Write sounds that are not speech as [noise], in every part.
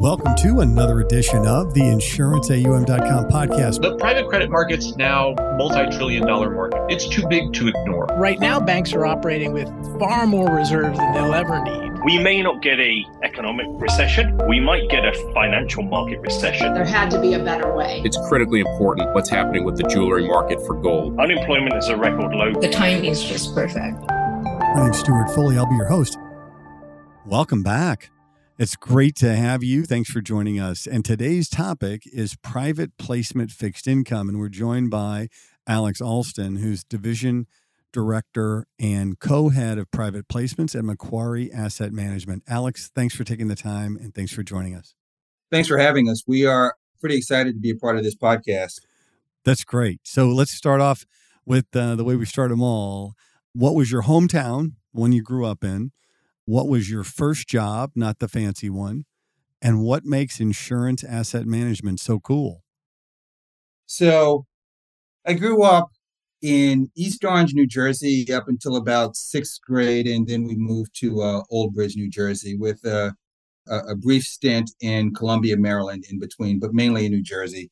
Welcome to another edition of the InsuranceAUM.com podcast. The private credit market's now multi-trillion dollar market. It's too big to ignore. Right now, banks are operating with far more reserves than they'll ever need. We may not get a economic recession. We might get a financial market recession. There had to be a better way. It's critically important what's happening with the jewelry market for gold. Unemployment is a record low. The timing is just perfect. My name's Stuart Foley. I'll be your host. Welcome back. It's great to have you. Thanks for joining us. And today's topic is private placement fixed income. And we're joined by Alex Alston, who's division director and co head of private placements at Macquarie Asset Management. Alex, thanks for taking the time and thanks for joining us. Thanks for having us. We are pretty excited to be a part of this podcast. That's great. So let's start off with uh, the way we start them all. What was your hometown, one you grew up in? What was your first job, not the fancy one? And what makes insurance asset management so cool? So, I grew up in East Orange, New Jersey, up until about sixth grade, and then we moved to uh, Old Bridge, New Jersey, with a, a brief stint in Columbia, Maryland, in between, but mainly in New Jersey.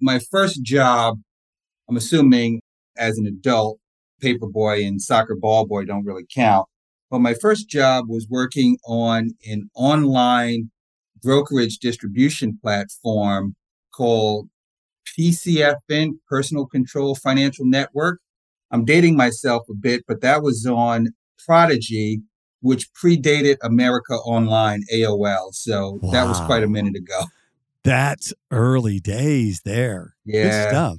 My first job, I'm assuming as an adult, paperboy and soccer ball boy don't really count. But my first job was working on an online brokerage distribution platform called PCFN, Personal Control Financial Network. I'm dating myself a bit, but that was on Prodigy, which predated America Online, AOL. So wow. that was quite a minute ago. That's early days there. Yeah. Good stuff.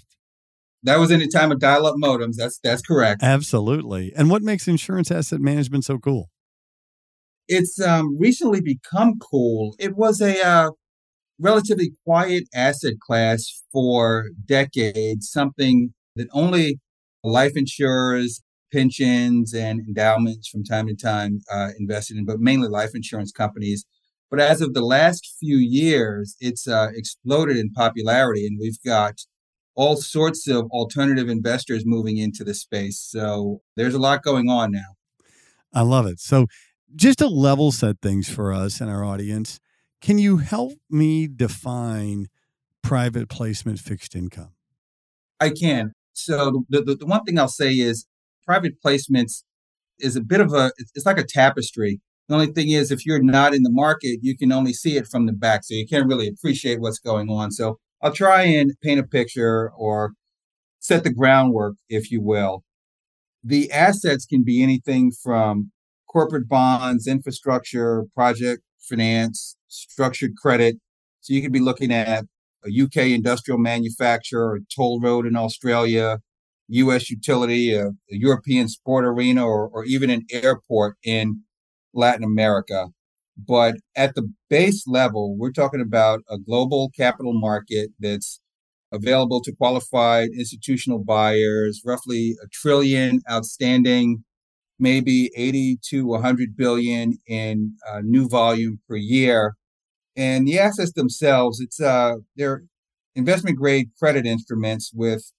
That was in the time of dial-up modems. That's that's correct. Absolutely. And what makes insurance asset management so cool? It's um, recently become cool. It was a uh, relatively quiet asset class for decades, something that only life insurers, pensions, and endowments from time to time uh, invested in, but mainly life insurance companies. But as of the last few years, it's uh, exploded in popularity, and we've got all sorts of alternative investors moving into the space. So there's a lot going on now. I love it. So, just to level set things for us and our audience, can you help me define private placement fixed income? I can. So, the, the, the one thing I'll say is private placements is a bit of a, it's like a tapestry. The only thing is, if you're not in the market, you can only see it from the back. So you can't really appreciate what's going on. So I'll try and paint a picture or set the groundwork, if you will. The assets can be anything from corporate bonds, infrastructure, project finance, structured credit. So you could be looking at a UK industrial manufacturer, a toll road in Australia, US utility, a, a European sport arena, or, or even an airport in Latin America. But at the base level, we're talking about a global capital market that's available to qualified institutional buyers, roughly a trillion outstanding, maybe 80 to 100 billion in uh, new volume per year. And the assets themselves, it's uh, they're investment grade credit instruments with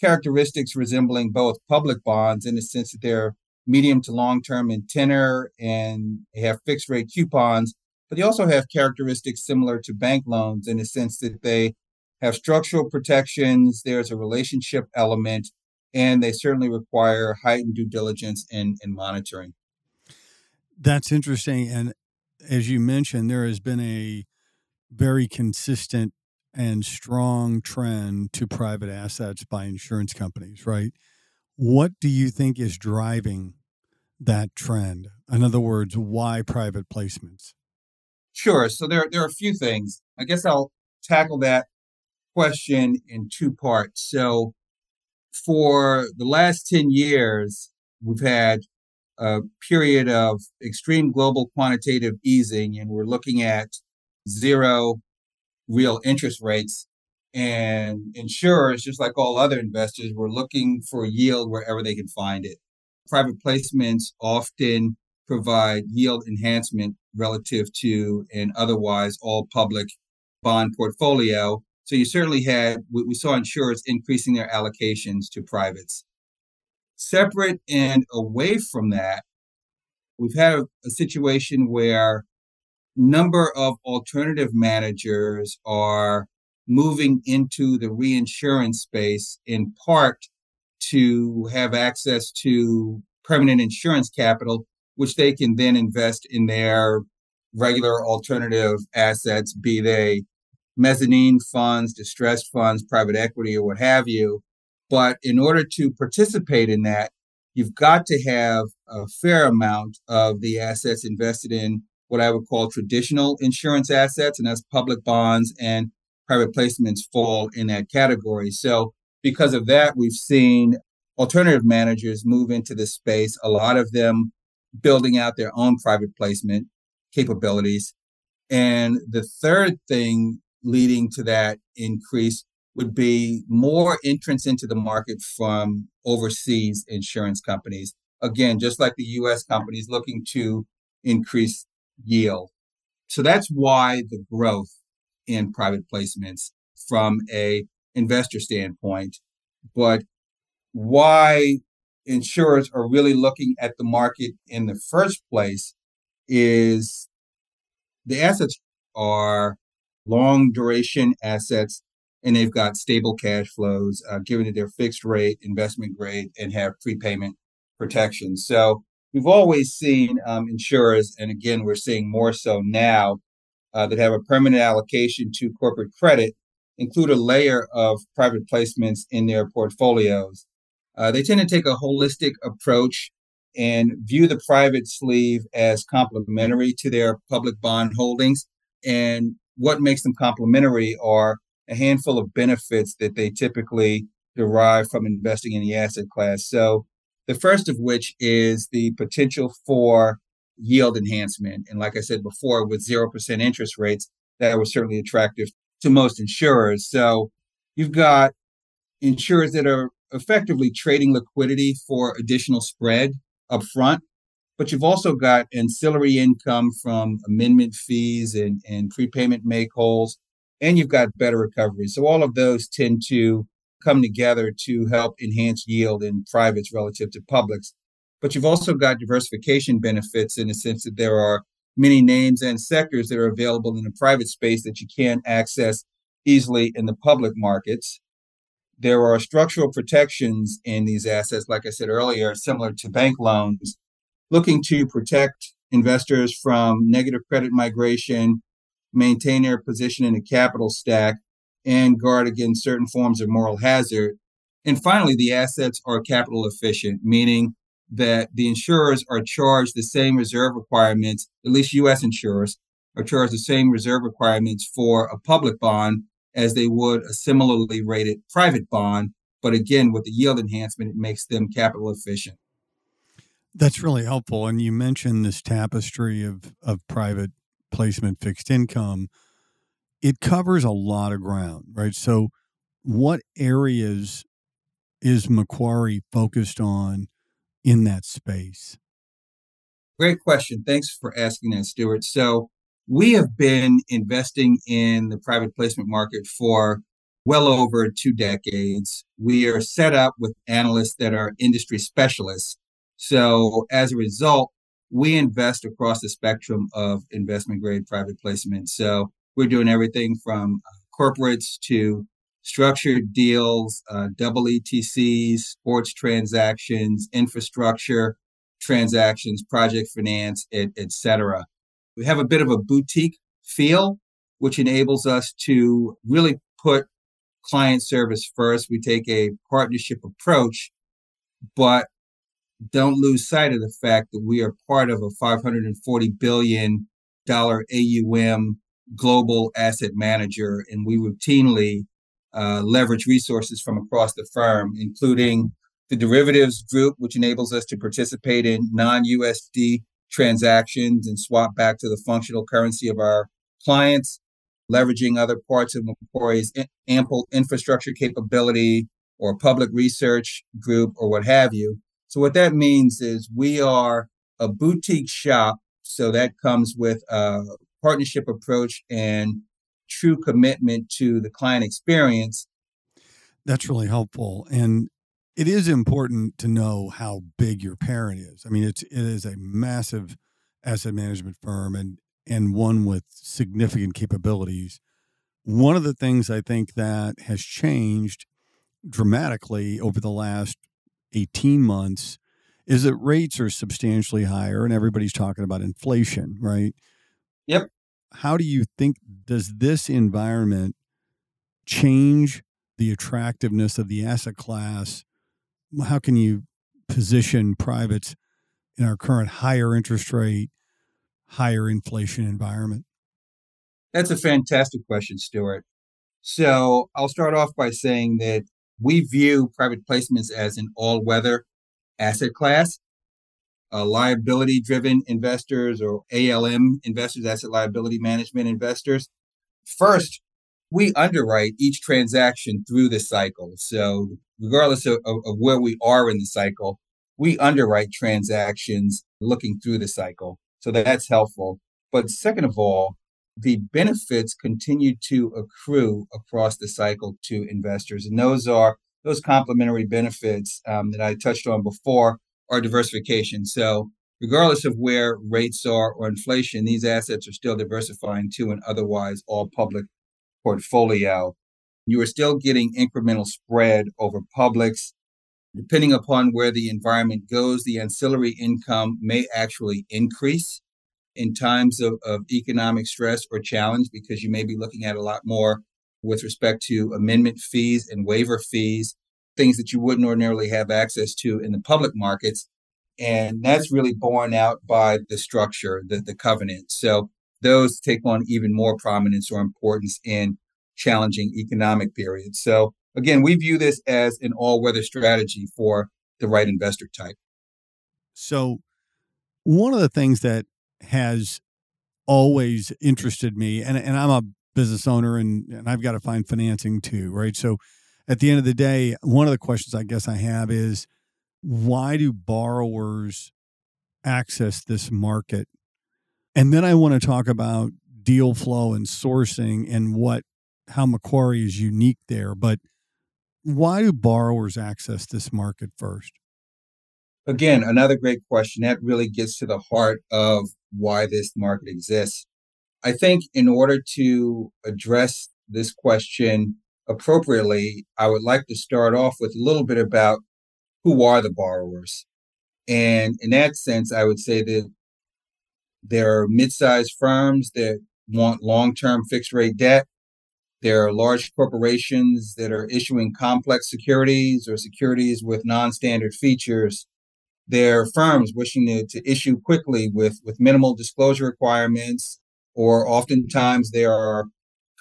characteristics resembling both public bonds in the sense that they're medium to long term in tenor and have fixed rate coupons, but they also have characteristics similar to bank loans in the sense that they have structural protections, there's a relationship element, and they certainly require heightened due diligence and, and monitoring. That's interesting. And as you mentioned, there has been a very consistent and strong trend to private assets by insurance companies, right? What do you think is driving that trend? In other words, why private placements? Sure. So there, there are a few things. I guess I'll tackle that question in two parts. So for the last 10 years, we've had a period of extreme global quantitative easing, and we're looking at zero real interest rates and insurers, just like all other investors, were looking for yield wherever they can find it. Private placements often provide yield enhancement relative to an otherwise all public bond portfolio. So you certainly had, we saw insurers increasing their allocations to privates. Separate and away from that, we've had a, a situation where number of alternative managers are moving into the reinsurance space in part to have access to permanent insurance capital, which they can then invest in their regular alternative assets, be they mezzanine funds, distressed funds, private equity, or what have you. But in order to participate in that, you've got to have a fair amount of the assets invested in what I would call traditional insurance assets, and that's public bonds and private placements fall in that category. So, because of that, we've seen alternative managers move into this space, a lot of them building out their own private placement capabilities. And the third thing leading to that increase would be more entrants into the market from overseas insurance companies. Again, just like the US companies looking to increase yield. So that's why the growth in private placements from a investor standpoint, but why insurers are really looking at the market in the first place is the assets are long duration assets and they've got stable cash flows, uh, given that they're fixed rate, investment grade, and have prepayment protection. So we've always seen um, insurers, and again, we're seeing more so now, uh, that have a permanent allocation to corporate credit, include a layer of private placements in their portfolios. Uh, they tend to take a holistic approach and view the private sleeve as complementary to their public bond holdings. And what makes them complementary are a handful of benefits that they typically derive from investing in the asset class. So, the first of which is the potential for yield enhancement. And like I said before, with 0% interest rates, that was certainly attractive to most insurers. So, you've got insurers that are effectively trading liquidity for additional spread up front but you've also got ancillary income from amendment fees and, and prepayment make wholes, and you've got better recovery. So all of those tend to come together to help enhance yield in privates relative to publics. But you've also got diversification benefits in the sense that there are many names and sectors that are available in the private space that you can't access easily in the public markets. There are structural protections in these assets, like I said earlier, similar to bank loans, looking to protect investors from negative credit migration, maintain their position in the capital stack, and guard against certain forms of moral hazard. And finally, the assets are capital efficient, meaning that the insurers are charged the same reserve requirements, at least US insurers are charged the same reserve requirements for a public bond as they would a similarly rated private bond. But again, with the yield enhancement, it makes them capital efficient. That's really helpful. And you mentioned this tapestry of, of private placement fixed income. It covers a lot of ground, right? So, what areas is Macquarie focused on in that space? Great question. Thanks for asking that, Stuart. So, we have been investing in the private placement market for well over two decades. We are set up with analysts that are industry specialists so as a result, we invest across the spectrum of investment grade private placements. So we're doing everything from uh, corporates to structured deals, uh, double ETCs, sports transactions, infrastructure transactions, project finance, etc. We have a bit of a boutique feel, which enables us to really put client service first. We take a partnership approach, but don't lose sight of the fact that we are part of a 540 billion dollar AUM global asset manager, and we routinely uh, leverage resources from across the firm, including the derivatives group, which enables us to participate in non-USD transactions and swap back to the functional currency of our clients, leveraging other parts of Macquarie's ample infrastructure capability or public research group or what have you so what that means is we are a boutique shop. So that comes with a partnership approach and true commitment to the client experience. That's really helpful. And it is important to know how big your parent is. I mean, it's it is a massive asset management firm and and one with significant capabilities. One of the things I think that has changed dramatically over the last 18 months is that rates are substantially higher and everybody's talking about inflation, right? Yep. How do you think does this environment change the attractiveness of the asset class? How can you position privates in our current higher interest rate, higher inflation environment? That's a fantastic question, Stuart. So I'll start off by saying that we view private placements as an all weather asset class. Uh, liability driven investors or ALM investors, asset liability management investors. First, we underwrite each transaction through the cycle. So, regardless of, of, where we are in the cycle, we underwrite transactions looking through the cycle. So, that's helpful. But second of all, the benefits continue to accrue across the cycle to investors. And those are those complementary benefits um, that I touched on before are diversification. So, regardless of where rates are or inflation, these assets are still diversifying to an otherwise all public portfolio. You are still getting incremental spread over publics. Depending upon where the environment goes, the ancillary income may actually increase in times of, of economic stress or challenge because you may be looking at a lot more with respect to amendment fees and waiver fees, things that you wouldn't ordinarily have access to in the public markets. And that's really borne out by the structure, the, the covenant. So those take on even more prominence or importance in challenging economic periods. So again, we view this as an all weather strategy for the right investor type. So one of the things that has always interested me, and, and I'm a business owner and, and I've got to find financing too, right? So at the end of the day, one of the questions I guess I have is why do borrowers access this market? And then I want to talk about deal flow and sourcing and what how Macquarie is unique there. But why do borrowers access this market first? Again, another great question. That really gets to the heart of why this market exists. I think in order to address this question appropriately, I would like to start off with a little bit about who are the borrowers. And in that sense, I would say that there are mid-sized firms that want long-term fixed rate debt. There are large corporations that are issuing complex securities or securities with non-standard features. There are firms wishing to, to issue quickly with, with minimal disclosure requirements, or oftentimes there are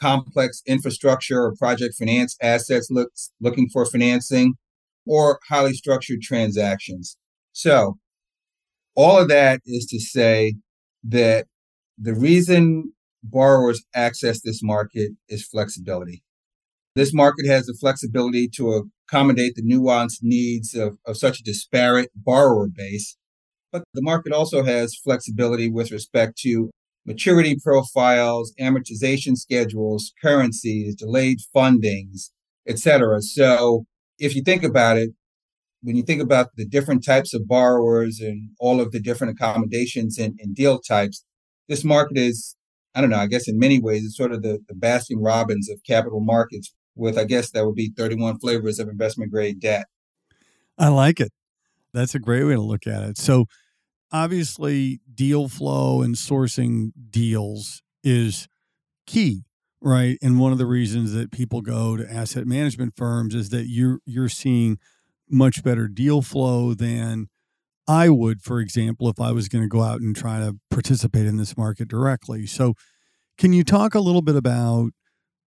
complex infrastructure or project finance assets look, looking for financing, or highly structured transactions. So, all of that is to say that the reason borrowers access this market is flexibility. This market has the flexibility to accommodate the nuanced needs of, of such a disparate borrower base, but the market also has flexibility with respect to maturity profiles, amortization schedules, currencies, delayed fundings, etc. So if you think about it, when you think about the different types of borrowers and all of the different accommodations and, and deal types, this market is, I don't know, I guess in many ways, it's sort of the, the Baskin Robbins of capital markets with, I guess that would be 31 flavors of investment grade debt. I like it. That's a great way to look at it. So, obviously, deal flow and sourcing deals is key, right? And one of the reasons that people go to asset management firms is that you're you're seeing much better deal flow than I would, for example, if I was going to go out and try to participate in this market directly. So, can you talk a little bit about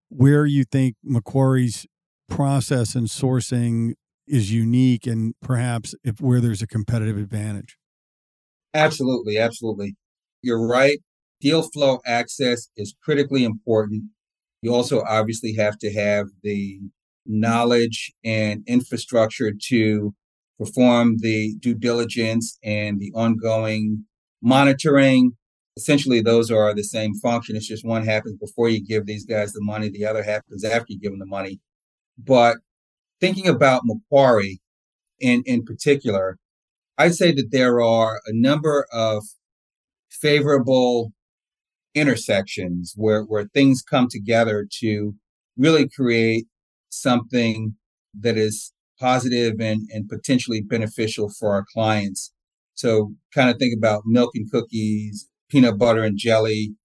where you think Macquarie's process and sourcing is unique and perhaps if where there's a competitive advantage? Absolutely, absolutely. You're right. Deal flow access is critically important. You also obviously have to have the knowledge and infrastructure to perform the due diligence and the ongoing monitoring. Essentially, those are the same function. It's just one happens before you give these guys the money, the other happens after you give them the money. But thinking about Macquarie in, in particular, I'd say that there are a number of favorable intersections where, where things come together to really create something that is positive and, and potentially beneficial for our clients. So kind of think about milk and cookies, peanut butter and jelly,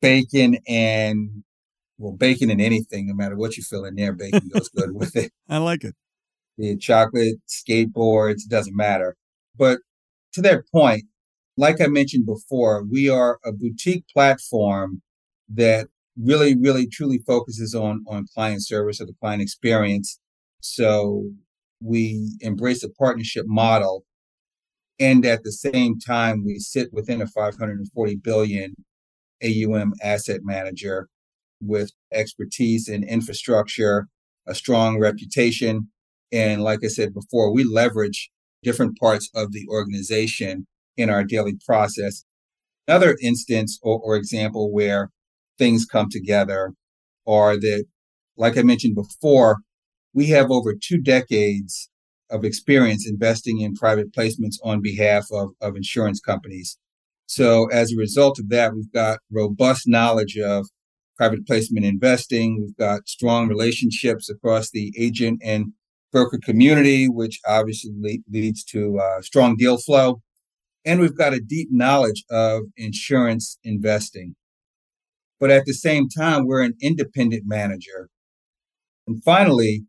bacon and well, bacon and anything, no matter what you fill in there, bacon goes good with it. [laughs] I like it. Chocolate, skateboards, doesn't matter. But to that point, like I mentioned before, we are a boutique platform that really, really, truly focuses on on client service or the client experience. So we embrace a partnership model, and at the same time, we sit within a 540 billion AUM asset manager with expertise in infrastructure, a strong reputation. And like I said before, we leverage different parts of the organization in our daily process. Another instance or, or example where things come together are that, like I mentioned before, we have over two decades of experience investing in private placements on behalf of, of insurance companies. So as a result of that, we've got robust knowledge of private placement investing. We've got strong relationships across the agent and broker community, which obviously le- leads to uh, strong deal flow. And we've got a deep knowledge of insurance investing. But at the same time, we're an independent manager. And finally,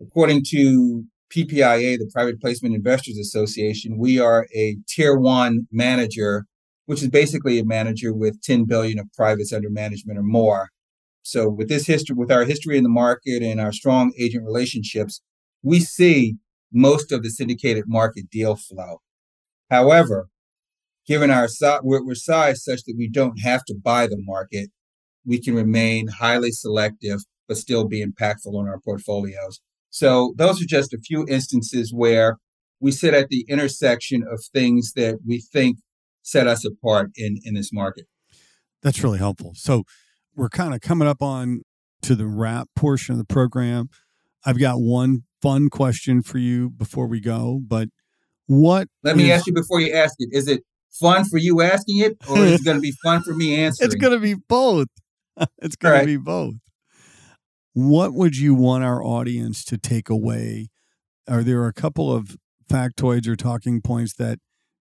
according to PPIA, the Private Placement Investors Association, we are a tier one manager which is basically a manager with 10 billion of privates under management or more. So with this history, with our history in the market and our strong agent relationships, we see most of the syndicated market deal flow. However, given our size, we're, we're sized such that we don't have to buy the market, we can remain highly selective but still be impactful on our portfolios. So those are just a few instances where we sit at the intersection of things that we think set us apart in in this market. That's really helpful. So we're kind of coming up on to the wrap portion of the program. I've got one fun question for you before we go, but what Let me ask you before you ask it. Is it fun for you asking it or is it going to be fun for me [laughs] answering? It's going to be both. [laughs] it's going right. to be both. What would you want our audience to take away? Are there a couple of factoids or talking points that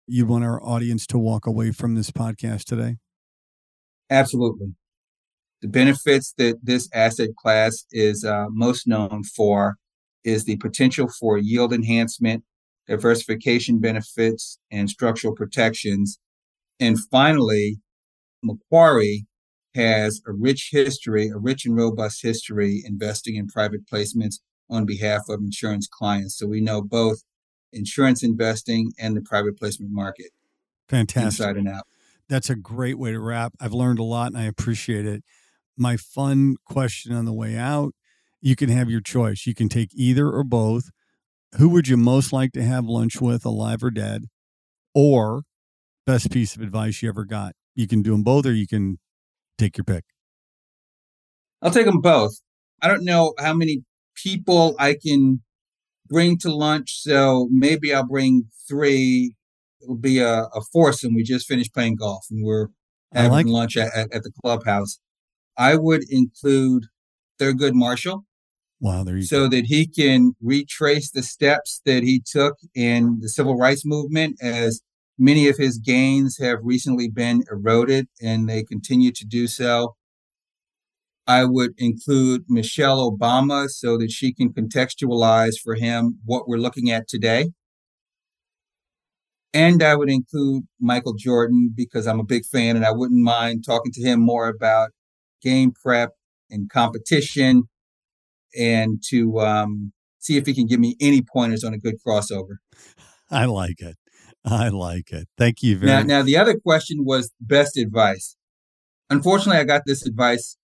you want our audience to walk away from this podcast today? Absolutely. The benefits that this asset class is uh, most known for is the potential for yield enhancement, diversification benefits, and structural protections. And finally, Macquarie has a rich history, a rich and robust history investing in private placements on behalf of insurance clients. So we know both insurance investing and the private placement market. Fantastic. Inside and out. That's a great way to wrap. I've learned a lot and I appreciate it. My fun question on the way out you can have your choice. You can take either or both. Who would you most like to have lunch with, alive or dead? Or best piece of advice you ever got? You can do them both or you can take your pick. I'll take them both. I don't know how many people I can bring to lunch. So maybe I'll bring three. It'll be a, a foursome. We just finished playing golf and we're having like lunch at, at, at, the clubhouse. I would include Thurgood Marshall. Wow, there you so go. that he can retrace the steps that he took in the civil rights movement as many of his gains have recently been eroded and they continue to do so. I would include Michelle Obama so that she can contextualize for him what we're looking at today. And I would include Michael Jordan because I'm a big fan and I wouldn't mind talking to him more about game prep and competition and to um, see if he can give me any pointers on a good crossover. I like it. I like it. Thank you very now, Now, the other question was best advice. Unfortunately, I got this advice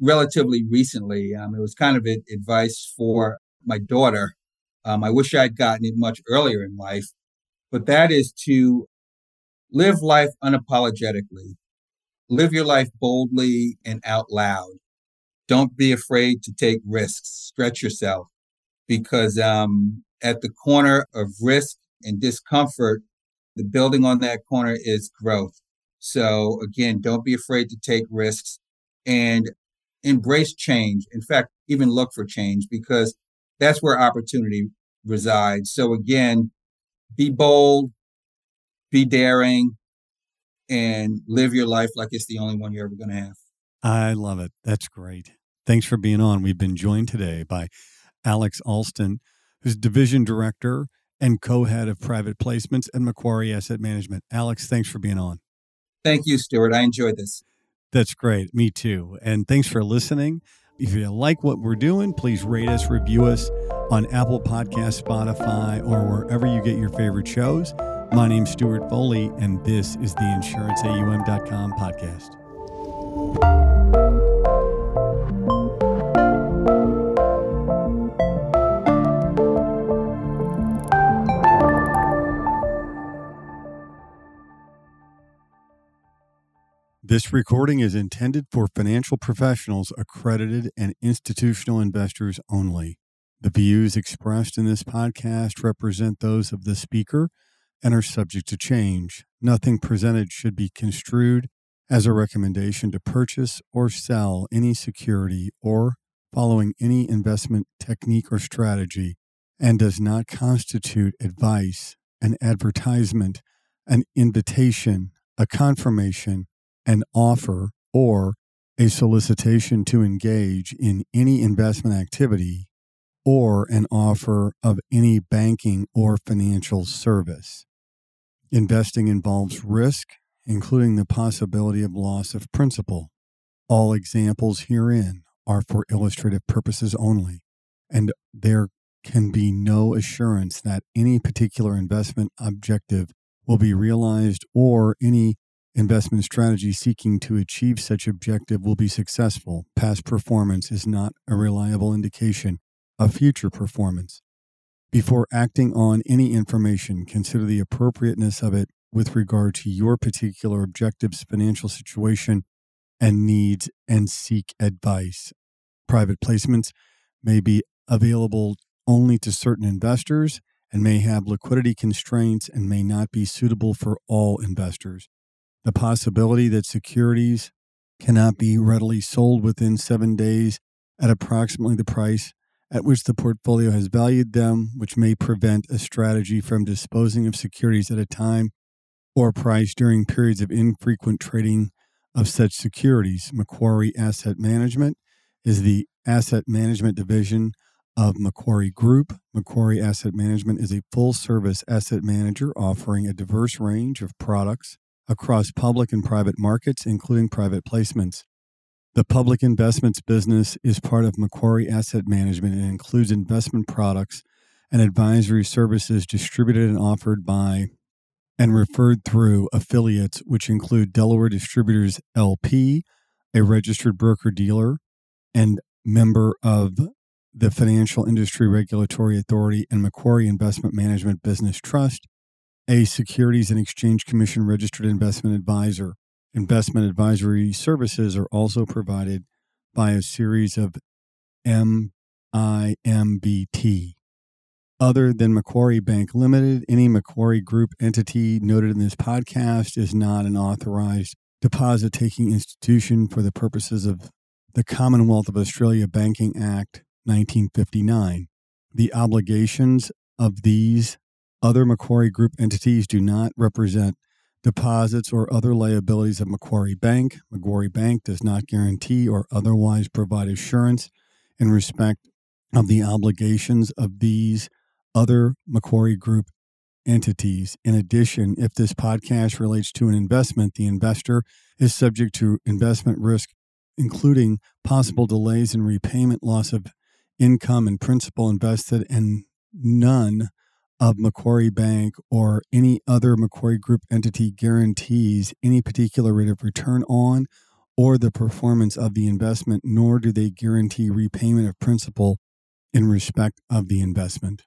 relatively recently. Um, it was kind of advice for my daughter. Um, I wish I'd gotten it much earlier in life, but that is to live life unapologetically, live your life boldly and out loud. Don't be afraid to take risks, stretch yourself, because um, at the corner of risk and discomfort, the building on that corner is growth. So again, don't be afraid to take risks and embrace change. In fact, even look for change because that's where opportunity resides. So again, be bold, be daring, and live your life like it's the only one you're ever going to have. I love it. That's great. Thanks for being on. We've been joined today by Alex Alston, who's division director and co-head of private placements at Macquarie Asset Management. Alex, thanks for being on. Thank you, Stuart. I enjoyed this. That's great. Me too. And thanks for listening. If you like what we're doing, please rate us, review us on Apple Podcast, Spotify, or wherever you get your favorite shows. My name's Stuart Foley, and this is the InsuranceAUM.com podcast. This recording is intended for financial professionals, accredited, and institutional investors only. The views expressed in this podcast represent those of the speaker and are subject to change. Nothing presented should be construed as a recommendation to purchase or sell any security or following any investment technique or strategy and does not constitute advice, an advertisement, an invitation, a confirmation, an offer, or a solicitation to engage in any investment activity or an offer of any banking or financial service. Investing involves risk, including the possibility of loss of principal. All examples herein are for illustrative purposes only, and there can be no assurance that any particular investment objective will be realized or any investment strategy seeking to achieve such objective will be successful. Past performance is not a reliable indication of future performance. Before acting on any information, consider the appropriateness of it with regard to your particular objectives, financial situation, and needs, and seek advice. Private placements may be available only to certain investors and may have liquidity constraints and may not be suitable for all investors. The possibility that securities cannot be readily sold within seven days at approximately the price at which the portfolio has valued them, which may prevent a strategy from disposing of securities at a time or price during periods of infrequent trading of such securities. Macquarie Asset Management is the asset management division of Macquarie Group. Macquarie Asset Management is a full service asset manager offering a diverse range of products across public and private markets, including private placements. The public investments business is part of Macquarie Asset Management and includes investment products and advisory services distributed and offered by and referred through affiliates, which include Delaware Distributors LP, a registered broker dealer and member of the Financial Industry Regulatory Authority and Macquarie Investment Management Business Trust, a Securities and Exchange Commission registered investment advisor. Investment advisory services are also provided by a series of MIMBT. Other than Macquarie Bank Limited, any Macquarie Group entity noted in this podcast is not an authorized deposit taking institution for the purposes of the Commonwealth of Australia Banking Act 1959. The obligations of these other Macquarie Group entities do not represent deposits or other liabilities of Macquarie Bank. Macquarie Bank does not guarantee or otherwise provide assurance in respect of the obligations of these other Macquarie Group entities. In addition, if this podcast relates to an investment, the investor is subject to investment risk, including possible delays in repayment, loss of income and principal invested, and none of Macquarie Bank or any other Macquarie Group entity guarantees any particular rate of return on or the performance of the investment, nor do they guarantee repayment of principal in respect of the investment.